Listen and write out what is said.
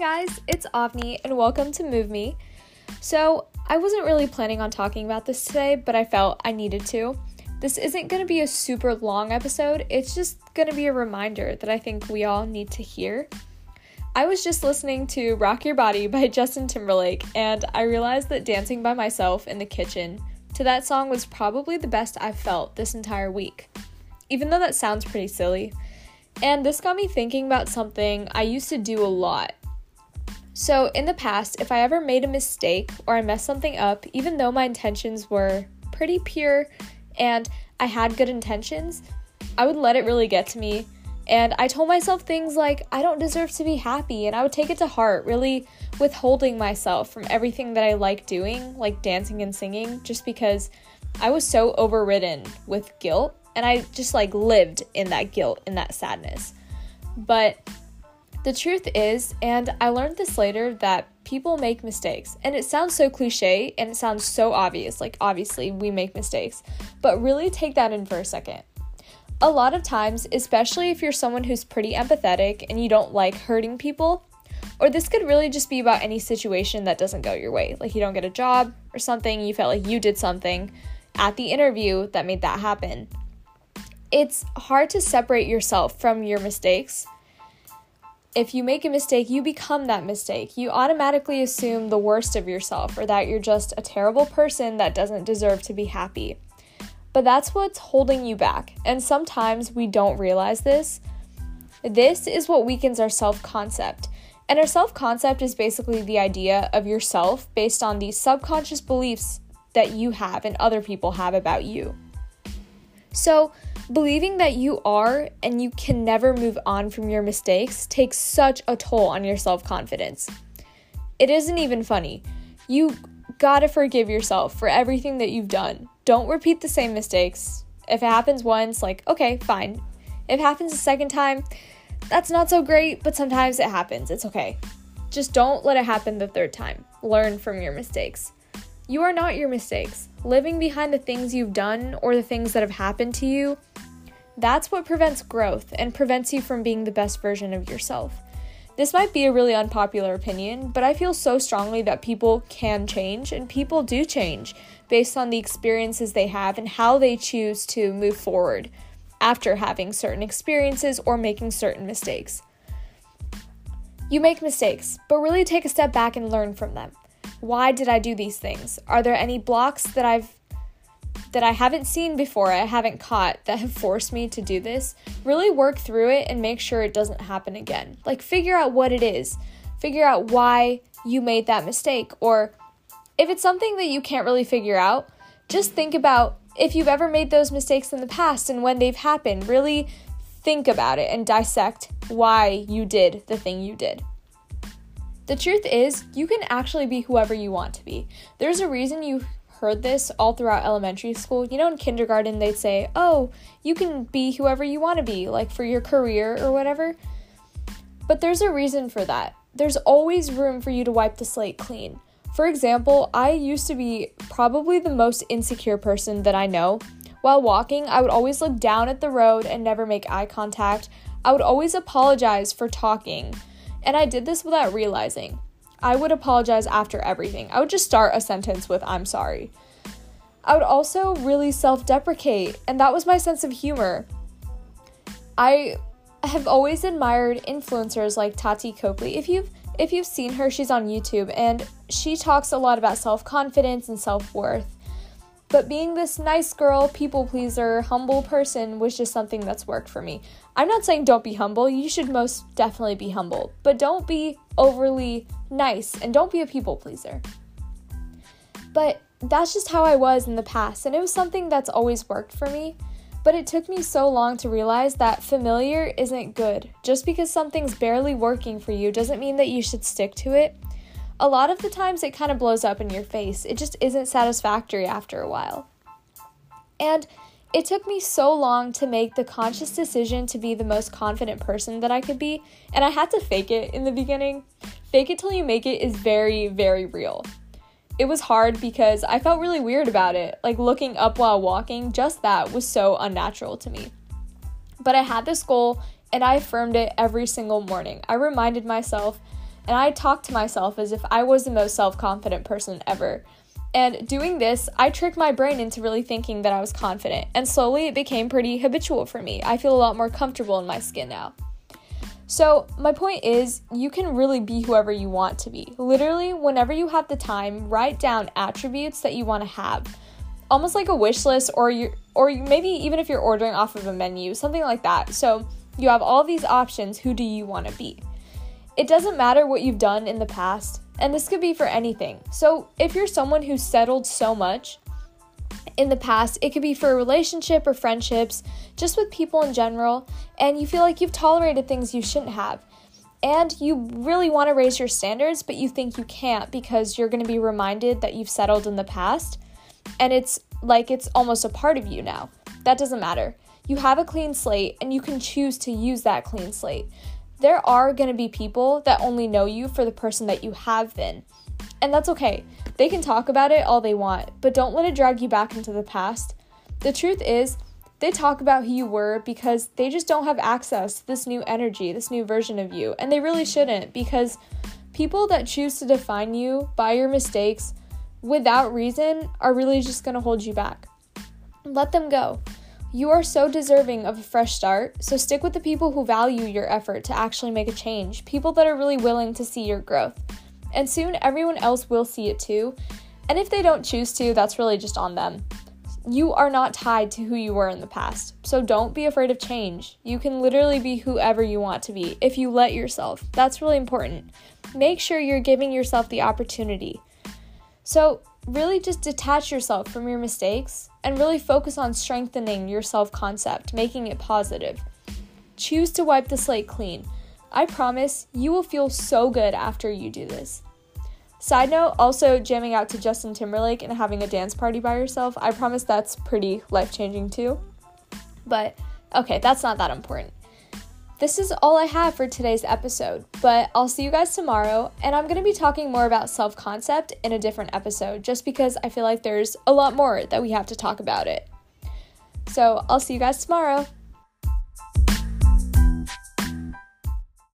guys, it's Avni, and welcome to Move Me. So, I wasn't really planning on talking about this today, but I felt I needed to. This isn't going to be a super long episode, it's just going to be a reminder that I think we all need to hear. I was just listening to Rock Your Body by Justin Timberlake, and I realized that dancing by myself in the kitchen to that song was probably the best I've felt this entire week. Even though that sounds pretty silly. And this got me thinking about something I used to do a lot so, in the past, if I ever made a mistake or I messed something up, even though my intentions were pretty pure and I had good intentions, I would let it really get to me. And I told myself things like, I don't deserve to be happy. And I would take it to heart, really withholding myself from everything that I like doing, like dancing and singing, just because I was so overridden with guilt. And I just like lived in that guilt and that sadness. But the truth is, and I learned this later, that people make mistakes. And it sounds so cliche and it sounds so obvious. Like, obviously, we make mistakes. But really take that in for a second. A lot of times, especially if you're someone who's pretty empathetic and you don't like hurting people, or this could really just be about any situation that doesn't go your way. Like, you don't get a job or something, you felt like you did something at the interview that made that happen. It's hard to separate yourself from your mistakes if you make a mistake, you become that mistake. You automatically assume the worst of yourself or that you're just a terrible person that doesn't deserve to be happy. But that's what's holding you back. And sometimes we don't realize this. This is what weakens our self concept. And our self concept is basically the idea of yourself based on these subconscious beliefs that you have and other people have about you. So, Believing that you are and you can never move on from your mistakes takes such a toll on your self confidence. It isn't even funny. You gotta forgive yourself for everything that you've done. Don't repeat the same mistakes. If it happens once, like, okay, fine. If it happens a second time, that's not so great, but sometimes it happens. It's okay. Just don't let it happen the third time. Learn from your mistakes. You are not your mistakes. Living behind the things you've done or the things that have happened to you that's what prevents growth and prevents you from being the best version of yourself. This might be a really unpopular opinion, but I feel so strongly that people can change and people do change based on the experiences they have and how they choose to move forward after having certain experiences or making certain mistakes. You make mistakes, but really take a step back and learn from them. Why did I do these things? Are there any blocks that I've that I haven't seen before, I haven't caught, that have forced me to do this, really work through it and make sure it doesn't happen again. Like, figure out what it is, figure out why you made that mistake, or if it's something that you can't really figure out, just think about if you've ever made those mistakes in the past and when they've happened. Really think about it and dissect why you did the thing you did. The truth is, you can actually be whoever you want to be. There's a reason you heard this all throughout elementary school. You know, in kindergarten, they'd say, Oh, you can be whoever you want to be, like for your career or whatever. But there's a reason for that. There's always room for you to wipe the slate clean. For example, I used to be probably the most insecure person that I know. While walking, I would always look down at the road and never make eye contact. I would always apologize for talking. And I did this without realizing. I would apologize after everything. I would just start a sentence with, I'm sorry. I would also really self deprecate, and that was my sense of humor. I have always admired influencers like Tati Copley. If you've if you've seen her, she's on YouTube and she talks a lot about self-confidence and self-worth. But being this nice girl, people pleaser, humble person was just something that's worked for me. I'm not saying don't be humble, you should most definitely be humble, but don't be overly nice and don't be a people pleaser. But that's just how I was in the past, and it was something that's always worked for me. But it took me so long to realize that familiar isn't good. Just because something's barely working for you doesn't mean that you should stick to it a lot of the times it kind of blows up in your face. It just isn't satisfactory after a while. And it took me so long to make the conscious decision to be the most confident person that I could be, and I had to fake it in the beginning. Fake it till you make it is very, very real. It was hard because I felt really weird about it. Like looking up while walking, just that was so unnatural to me. But I had this goal and I affirmed it every single morning. I reminded myself and I talk to myself as if I was the most self confident person ever. And doing this, I tricked my brain into really thinking that I was confident, and slowly it became pretty habitual for me. I feel a lot more comfortable in my skin now. So, my point is, you can really be whoever you want to be. Literally, whenever you have the time, write down attributes that you want to have. Almost like a wish list, or you, or maybe even if you're ordering off of a menu, something like that. So, you have all these options. Who do you want to be? It doesn't matter what you've done in the past, and this could be for anything. So, if you're someone who's settled so much in the past, it could be for a relationship or friendships, just with people in general, and you feel like you've tolerated things you shouldn't have. And you really want to raise your standards, but you think you can't because you're going to be reminded that you've settled in the past, and it's like it's almost a part of you now. That doesn't matter. You have a clean slate, and you can choose to use that clean slate there are going to be people that only know you for the person that you have been. And that's okay. They can talk about it all they want, but don't let it drag you back into the past. The truth is, they talk about who you were because they just don't have access to this new energy, this new version of you. And they really shouldn't because people that choose to define you by your mistakes without reason are really just going to hold you back. Let them go. You are so deserving of a fresh start, so stick with the people who value your effort to actually make a change, people that are really willing to see your growth. And soon everyone else will see it too. And if they don't choose to, that's really just on them. You are not tied to who you were in the past, so don't be afraid of change. You can literally be whoever you want to be if you let yourself. That's really important. Make sure you're giving yourself the opportunity. So, really just detach yourself from your mistakes and really focus on strengthening your self concept, making it positive. Choose to wipe the slate clean. I promise you will feel so good after you do this. Side note, also jamming out to Justin Timberlake and having a dance party by yourself, I promise that's pretty life changing too. But okay, that's not that important this is all I have for today's episode, but I'll see you guys tomorrow, and I'm going to be talking more about self concept in a different episode just because I feel like there's a lot more that we have to talk about it. So I'll see you guys tomorrow.